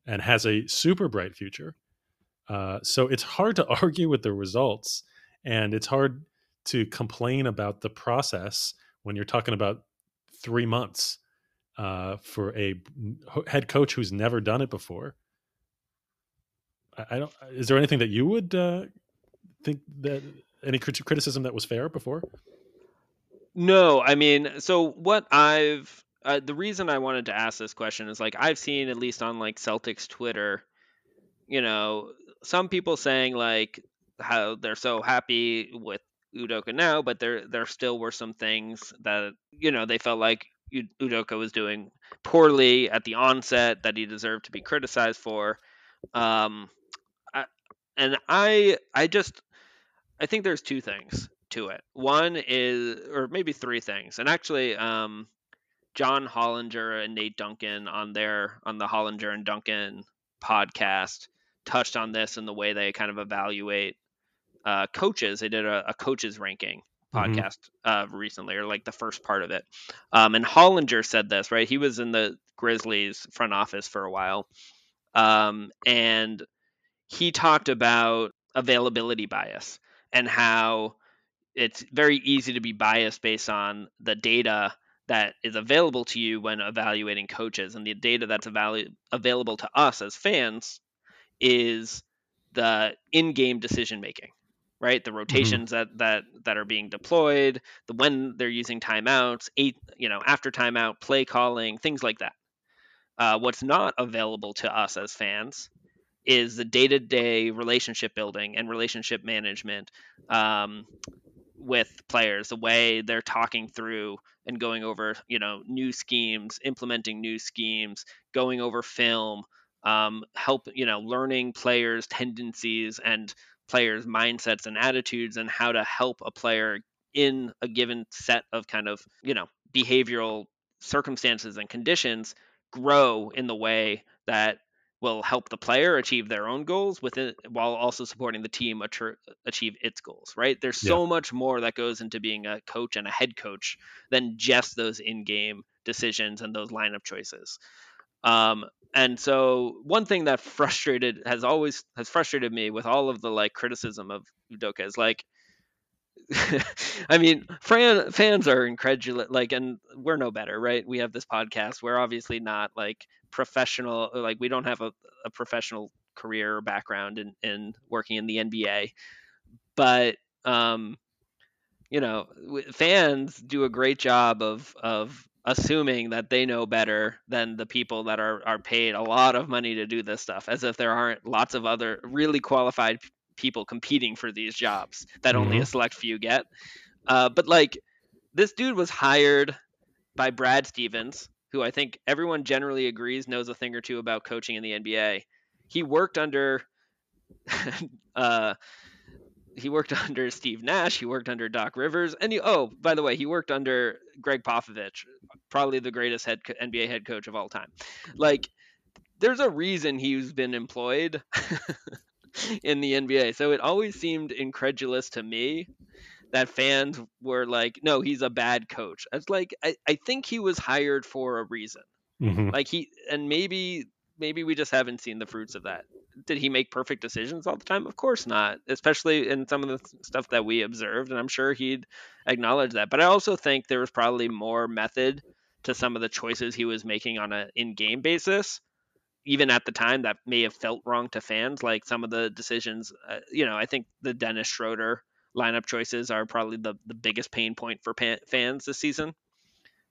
and has a super bright future. Uh, so it's hard to argue with the results, and it's hard to complain about the process when you're talking about three months uh, for a head coach who's never done it before I don't. Is there anything that you would uh, think that any criticism that was fair before? No, I mean, so what I've uh, the reason I wanted to ask this question is like I've seen at least on like Celtics Twitter, you know, some people saying like how they're so happy with Udoka now, but there there still were some things that you know they felt like Udoka was doing poorly at the onset that he deserved to be criticized for. Um, and I I just I think there's two things to it. One is or maybe three things. And actually um John Hollinger and Nate Duncan on their on the Hollinger and Duncan podcast touched on this in the way they kind of evaluate uh, coaches. They did a, a coaches ranking Mhm. podcast uh, recently, or like the first part of it. Um, and Hollinger said this, right? He was in the Grizzlies front office for a while, um, and he talked about availability bias and how it's very easy to be biased based on the data that is available to you when evaluating coaches and the data that's avail- available to us as fans is the in-game decision making right? The rotations that that that are being deployed the when they're using timeouts eight you know after timeout play calling things like that. Uh, what's not available to us as fans is the day-to-day relationship building and relationship management um, with players the way they're talking through and going over you know new schemes implementing new schemes going over film um, help you know learning players tendencies and players mindsets and attitudes and how to help a player in a given set of kind of you know behavioral circumstances and conditions grow in the way that will help the player achieve their own goals within while also supporting the team achieve its goals right? There's so much more that goes into being a coach and a head coach than just those in-game decisions and those lineup choices. Um, and so one thing that frustrated has always has frustrated me with all of the like criticism of Udoka is like I mean, fans are incredulous. Like, and we're no better, right? We have this podcast. We're obviously not like professional. Like, we don't have a, a professional career or background in, in working in the NBA. But, um, you know, fans do a great job of of assuming that they know better than the people that are are paid a lot of money to do this stuff, as if there aren't lots of other really qualified people competing for these jobs that mm-hmm. only a select few get. Uh, but like this dude was hired by Brad Stevens, who I think everyone generally agrees knows a thing or two about coaching in the NBA. He worked under uh, he worked under Steve Nash, he worked under Doc Rivers, and he, oh, by the way, he worked under Gregg Popovich, probably the greatest head NBA head coach of all time. Like, there's a reason he's been employed in the NBA. So it always seemed incredulous to me that fans were like, no, he's a bad coach. It's like I, I think he was hired for a reason. Mm-hmm. Like he and maybe maybe we just haven't seen the fruits of that. Did he make perfect decisions all the time? Of course not, especially in some of the stuff that we observed, and I'm sure he'd acknowledge that. But I also think there was probably more method to some of the choices he was making on an in-game basis even at the time that may have felt wrong to fans like some of the decisions uh, you know i think the dennis schroeder lineup choices are probably the, the biggest pain point for pan- fans this season.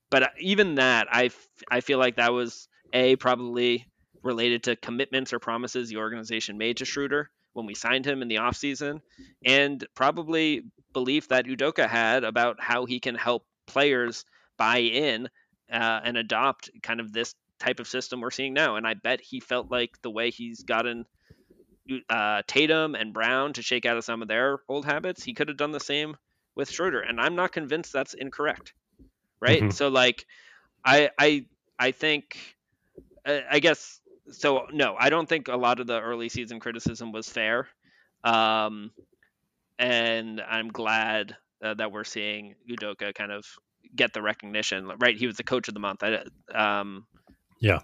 But uh, even that I, f- I feel like that was a probably related to commitments or promises the organization made to schroeder when we signed him in the offseason and probably belief that udoka had about how he can help players buy in uh, and adopt kind of this type of system we're seeing now. And I bet he felt like the way he's gotten uh, Tatum and Brown to shake out of some of their old habits, he could have done the same with Schroeder. And I'm not convinced that's incorrect. Right. Mm-hmm. So like, I I I think I guess so. No, I don't think a lot of the early season criticism was fair. Um, and I'm glad uh, that we're seeing Udoka kind of get the recognition. Right, he was the coach of the month. I, um, yeah.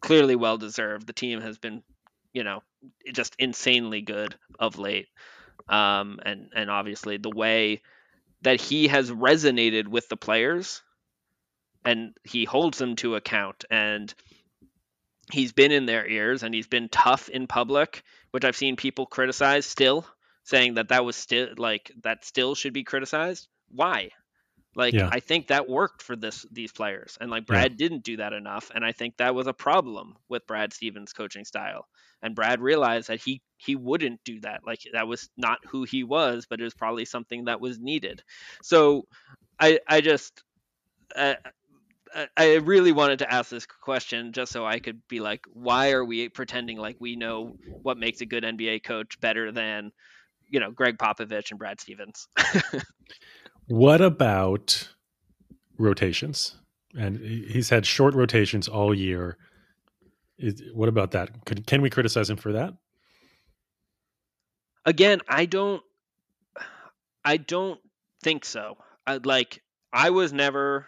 Clearly well deserved. The team has been, you know, just insanely good of late. Um, and and obviously the way that he has resonated with the players and he holds them to account and he's been in their ears and he's been tough in public, which I've seen people criticize still, saying that that was still like that still should be criticized. Why? Like yeah. I think that worked for this these players, and like Brad yeah. didn't do that enough, and I think that was a problem with Brad Stevens' coaching style. And Brad realized that he he wouldn't do that. Like that was not who he was, but it was probably something that was needed. So I I just uh, I really wanted to ask this question just so I could be like, why are we pretending like we know what makes a good NBA coach better than, you know, Gregg Popovich and Brad Stevens? What about rotations? And he's had short rotations all year. Is, what about that? Could, can we criticize him for that? again, I don't I don't think so. I, like I was never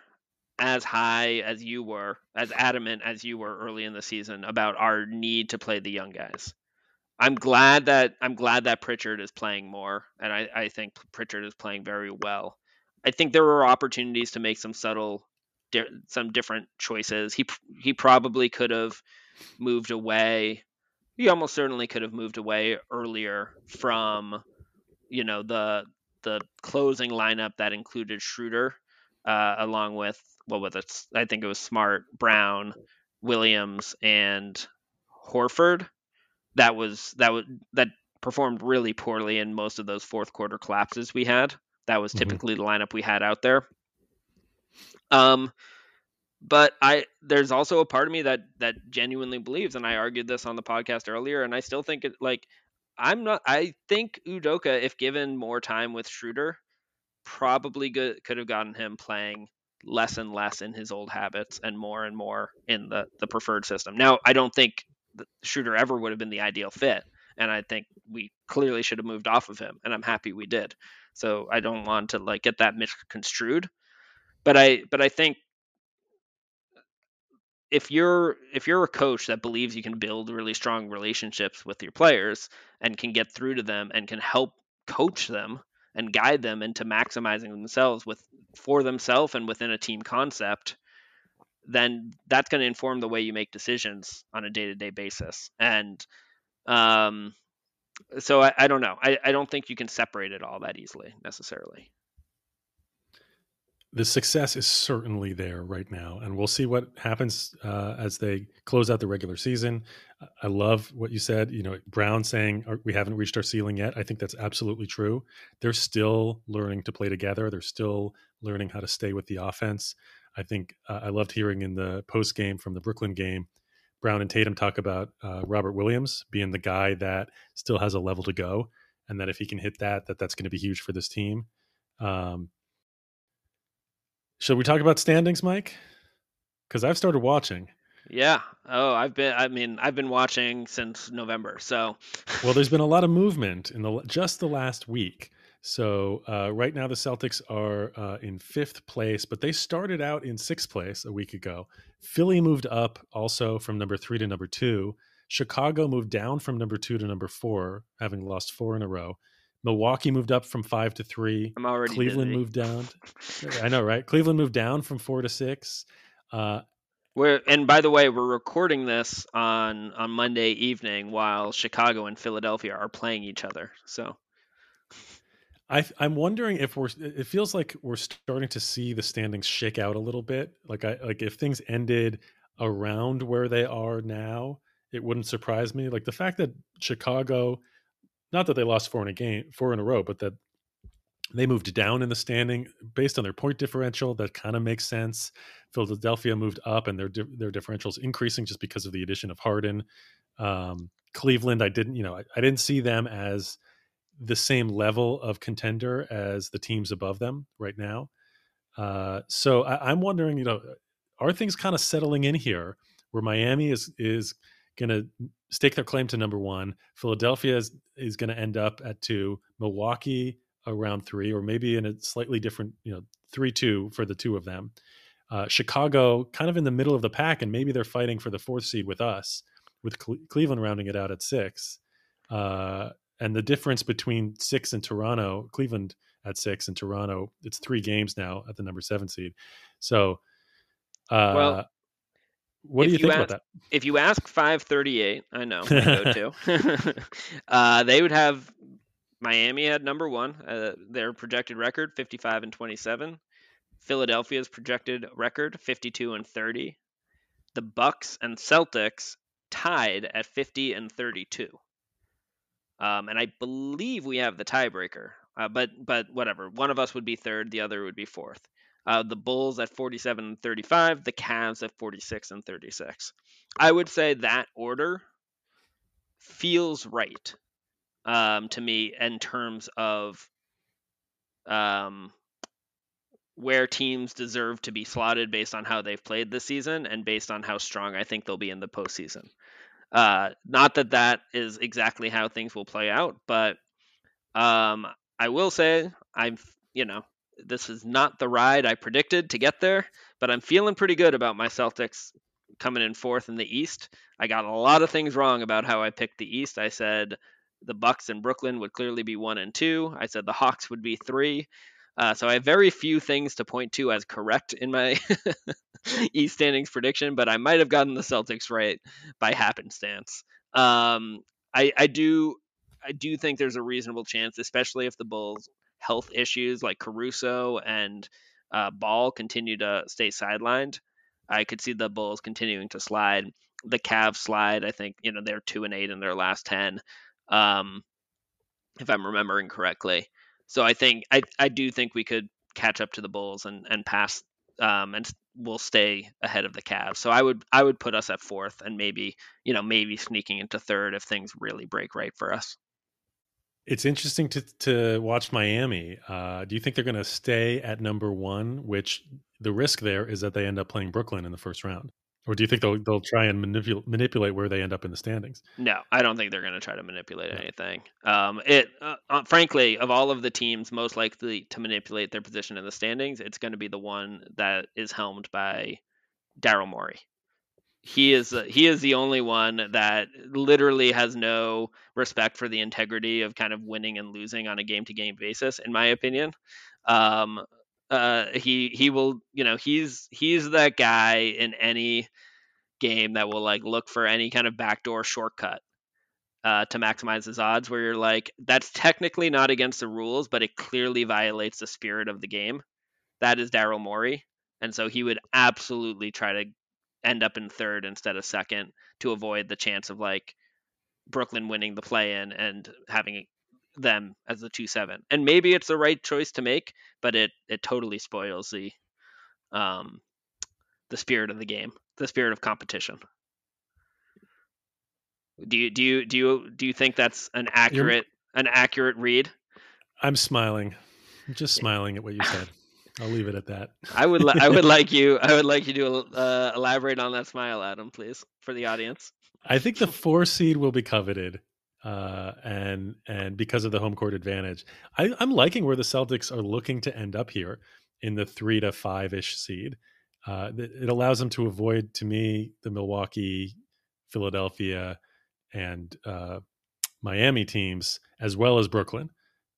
as high as you were, as adamant as you were early in the season about our need to play the young guys. I'm glad that I'm glad that Pritchard is playing more, and I, I think Pritchard is playing very well. I think there were opportunities to make some subtle, di- some different choices. He he probably could have moved away. He almost certainly could have moved away earlier from, you know, the the closing lineup that included Schroeder, uh, along with what was it? I think it was Smart, Brown, Williams, and Horford that was that was that performed really poorly in most of those fourth quarter collapses we had. That was mm-hmm. typically mm-hmm. the lineup we had out there. Um, but I there's also a part of me that that genuinely believes, and I argued this on the podcast earlier, and I still think it like I'm not. I think Udoka, if given more time with Schroeder, probably good, could have gotten him playing less and less in his old habits and more and more in the the preferred system. Now, I don't think Schroeder ever would have been the ideal fit. And I think we clearly should have moved off of him, and I'm happy we did. So I don't want to like get that misconstrued, but I but I think if you're if you're a coach that believes you can build really strong relationships with your players and can get through to them and can help coach them and guide them into maximizing themselves with for themselves and within a team concept then that's going to inform the way you make decisions on a day-to-day basis. And um, so I, I, don't know. I, I don't think you can separate it all that easily necessarily. The success is certainly there right now and we'll see what happens uh, as they close out the regular season. I love what you said you know brown saying we haven't reached our ceiling yet. I think that's absolutely true. They're still learning to play together. They're still learning how to stay with the offense. I think uh, I loved hearing in the post game from the Brooklyn game, Brown and Tatum talk about uh, Robert Williams being the guy that still has a level to go, and that if he can hit that, that that's going to be huge for this team. Um, should we talk about standings, Mike? Because I've started watching. Yeah. Oh, I've been. I mean, I've been watching since November. So. well, there's been a lot of movement in the just the last week. So uh, right now the Celtics are uh, in fifth place, but they started out in sixth place a week ago. Philly moved up also from number three to number two. Chicago moved down from number two to number four, having lost four in a row. Milwaukee moved up from five to three. I'm already Cleveland busy. moved down. I know, right? Cleveland moved down from four to six. Uh, we're and by the way, we're recording this on on Monday evening while Chicago and Philadelphia are playing each other. So I, I'm wondering if we're. It feels like we're starting to see the standings shake out a little bit. Like I like if things ended around where they are now, it wouldn't surprise me. Like the fact that Chicago, not that they lost four in a game, four in a row, but that they moved down in the standing based on their point differential. That kind of makes sense. Philadelphia moved up, and their their differentials increasing just because of the addition of Harden. Um, Cleveland, I didn't, you know, I, I didn't see them as the same level of contender as the teams above them right now. Uh, so I, am wondering, you know, are things kind of settling in here where Miami is is going to stake their claim to number one, Philadelphia is is going to end up at two, Milwaukee around three, or maybe in a slightly different, you know, three two for the two of them. Uh, Chicago kind of in the middle of the pack, and maybe they're fighting for the fourth seed with us, with Cle- Cleveland rounding it out at six. Uh, and the difference between six and Toronto, Cleveland at six and Toronto, it's three games now at the number seven seed. So, uh, well, what do you, you think ask, about that? If you ask 538, I know, I go to, uh, they would have Miami at number one, uh, their projected record 55 and 27. Philadelphia's projected record 52 and 30. The Bucks and Celtics tied at 50 and 32. Um, and I believe we have the tiebreaker. Uh, but but whatever. One of us would be third, the other would be fourth. Uh, the Bulls at 47 and 35, the Cavs at 46 and 36. I would say that order feels right um, to me in terms of um, where teams deserve to be slotted based on how they've played this season and based on how strong I think they'll be in the postseason. Uh, not that that is exactly how things will play out, but Um, I will say I'm, you know, this is not the ride I predicted to get there, but I'm feeling pretty good about my Celtics coming in fourth in the East. I got a lot of things wrong about how I picked the East. I said the Bucks and Brooklyn would clearly be one and two. I said the Hawks would be three. Uh, so I have very few things to point to as correct in my East standings prediction, but I might have gotten the Celtics right by happenstance. Um, I, I do I do think there's a reasonable chance, especially if the Bulls' health issues like Caruso and uh, Ball continue to stay sidelined. I could see the Bulls continuing to slide. The Cavs slide. I think you know they're two and eight in their last ten, um, if I'm remembering correctly. So I think I I do think we could catch up to the Bulls and and pass um, and we'll stay ahead of the Cavs. So I would I would put us at fourth and maybe you know maybe sneaking into third if things really break right for us. It's interesting to to watch Miami. Uh, do you think they're going to stay at number one? Which the risk there is that they end up playing Brooklyn in the first round. Or do you think they'll they'll try and manipulate manipulate where they end up in the standings? No, I don't think they're going to try to manipulate anything. Um, it uh, uh, frankly, of all of the teams most likely to manipulate their position in the standings, it's going to be the one that is helmed by Daryl Morey. He is uh, he is the only one that literally has no respect for the integrity of kind of winning and losing on a game to game basis, in my opinion. Um, uh, he he will you know he's he's that guy in any game that will like look for any kind of backdoor shortcut uh, to maximize his odds. Where you're like, that's technically not against the rules, but it clearly violates the spirit of the game. That is Daryl Morey, and so he would absolutely try to end up in third instead of second to avoid the chance of like Brooklyn winning the play in and having them as the two seven. And maybe it's the right choice to make, but it it totally spoils the um the spirit of the game, the spirit of competition. Do you do you do you do you think that's an accurate You're, an accurate read? I'm smiling. I'm just smiling at what you said. I'll leave it at that. I would li- I would like you I would like you to uh, elaborate on that smile, Adam, please, for the audience. I think the four seed will be coveted uh, and and because of the home court advantage, I, I'm liking where the Celtics are looking to end up here in the three to five ish seed. Uh, it allows them to avoid, to me, the Milwaukee, Philadelphia, and uh, Miami teams as well as Brooklyn.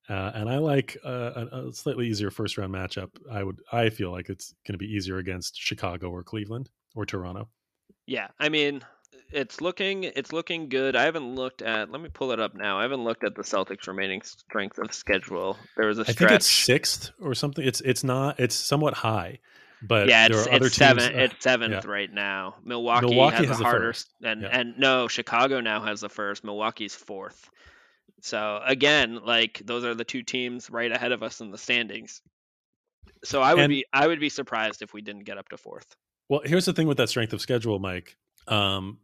Uh, and I like a, a, slightly easier first round matchup. I would, I feel like it's going to be easier against Chicago or Cleveland or Toronto. Yeah, I mean, it's looking it's looking good. I haven't looked at. Let me pull it up now. I haven't looked at the Celtics' remaining strength of schedule. There was a stretch. I think it's sixth or something. It's it's not. It's somewhat high, but yeah, it's, it's seven. Uh, it's seventh yeah. right now. Milwaukee, Milwaukee has, has the harder, first. and yeah. and no, Chicago now has the first. Milwaukee's fourth. So again, like those are the two teams right ahead of us in the standings. So I would and, be I would be surprised if we didn't get up to fourth. Well, here's the thing with that strength of schedule, Mike um,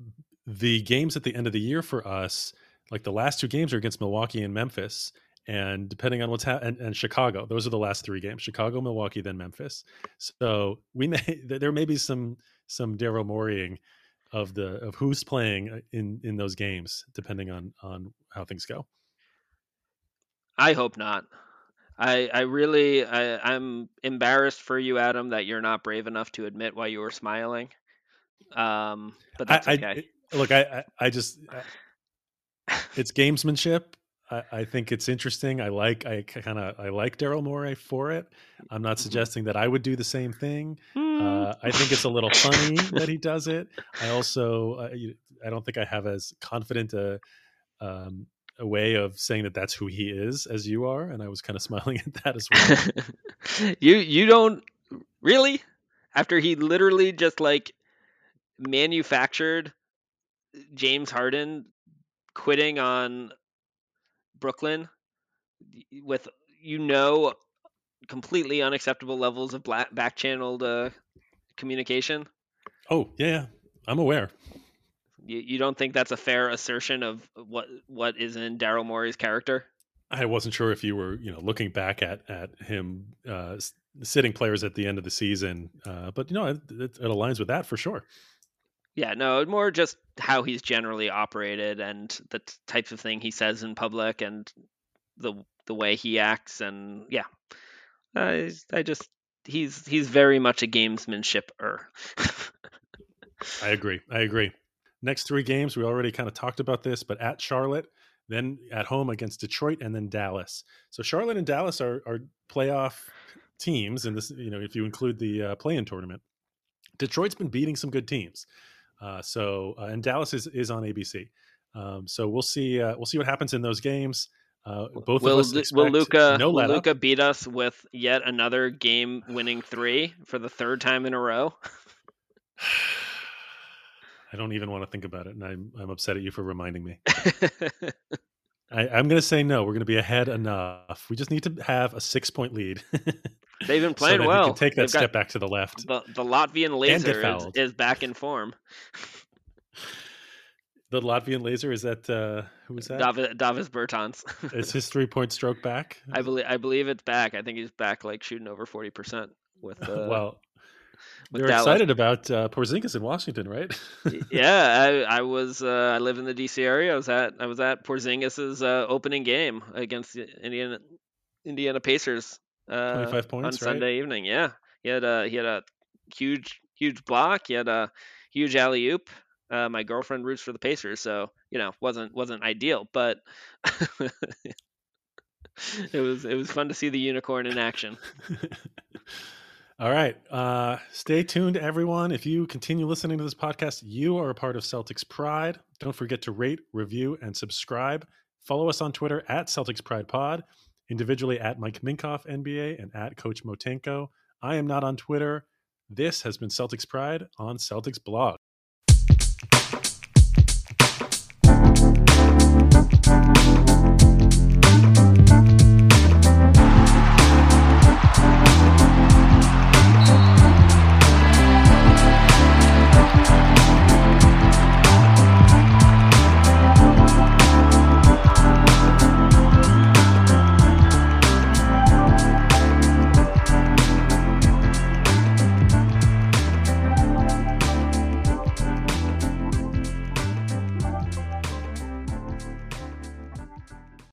the games at the end of the year for us, like the last two games are against Milwaukee and Memphis. And depending on what's happening, and, Chicago, those are the last three games: Chicago, Milwaukee, then Memphis. So we may there may be some some Daryl Moreying of the of who's playing uh, in in those games, depending on on how things go. I hope not. I I really I, I'm embarrassed for you, Adam, that you're not brave enough to admit why you were smiling. Um, but that's I, okay. I, look, I, I, just, it's gamesmanship. I, I, think it's interesting. I like, I kind of, I like Daryl Morey for it. I'm not mm-hmm. suggesting that I would do the same thing. Hmm. Uh, I think it's a little funny that he does it. I also, uh, I don't think I have as confident a, um, a way of saying that that's who he is as you are, and I was kind of smiling at that as well. you you don't really after he literally just like manufactured James Harden quitting on Brooklyn with you know completely unacceptable levels of black, back channeled uh, communication. Oh yeah, I'm aware. You, you don't think that's a fair assertion of what what is in Daryl Morey's character? I wasn't sure if you were, you know, looking back at at him uh, sitting players at the end of the season, uh, but you know, it, it, it aligns with that for sure. Yeah, no, more just how he's generally operated and the t- types of thing he says in public and the the way he acts, and yeah, I I just he's he's very much a gamesmanship-er. I agree. I agree. Next three games, we already kind of talked about this, but at Charlotte, then at home against Detroit, and then Dallas. So Charlotte and Dallas are, are playoff teams, and this, you know, if you include the uh, play-in tournament. Detroit's been beating some good teams, uh, so uh, and Dallas is is on ABC. Um, so we'll see. Uh, we'll see what happens in those games. Uh, both will, of us will Luka no will Luka beat us with yet another game-winning three for the third time in a row? I don't even want to think about it, and I'm I'm upset at you for reminding me. I, am going to say no. We're going to be ahead enough. We just need to have a six point lead. They've been playing so well. Take that They've step back to the left. The, the Latvian laser is, is, back in form. the Latvian laser is that uh, who is that? Davis, Davis Bertans. is his three point stroke back? I believe I believe it's back. I think he's back, like shooting over forty percent with. Uh, well, they're Dallas. excited about uh, Porzingis in Washington, right? yeah, I, I was. Uh, I live in the DC area. I was at. I was at Porzingis's uh, opening game against the Indiana Indiana Pacers. Uh, Twenty-five points on right? Sunday evening. Yeah, he had a he had a huge huge block. He had a huge alley oop. Uh, my girlfriend roots for the Pacers, so you know wasn't wasn't ideal, but it was it was fun to see the unicorn in action. All right. Uh, stay tuned, everyone. If you continue listening to this podcast, you are a part of Celtics Pride. Don't forget to rate, review, and subscribe. Follow us on Twitter at Celtics Pride Pod, individually at Mike Minkoff NBA and at Coach Motenko. I am not on Twitter. This has been Celtics Pride on Celtics Blog.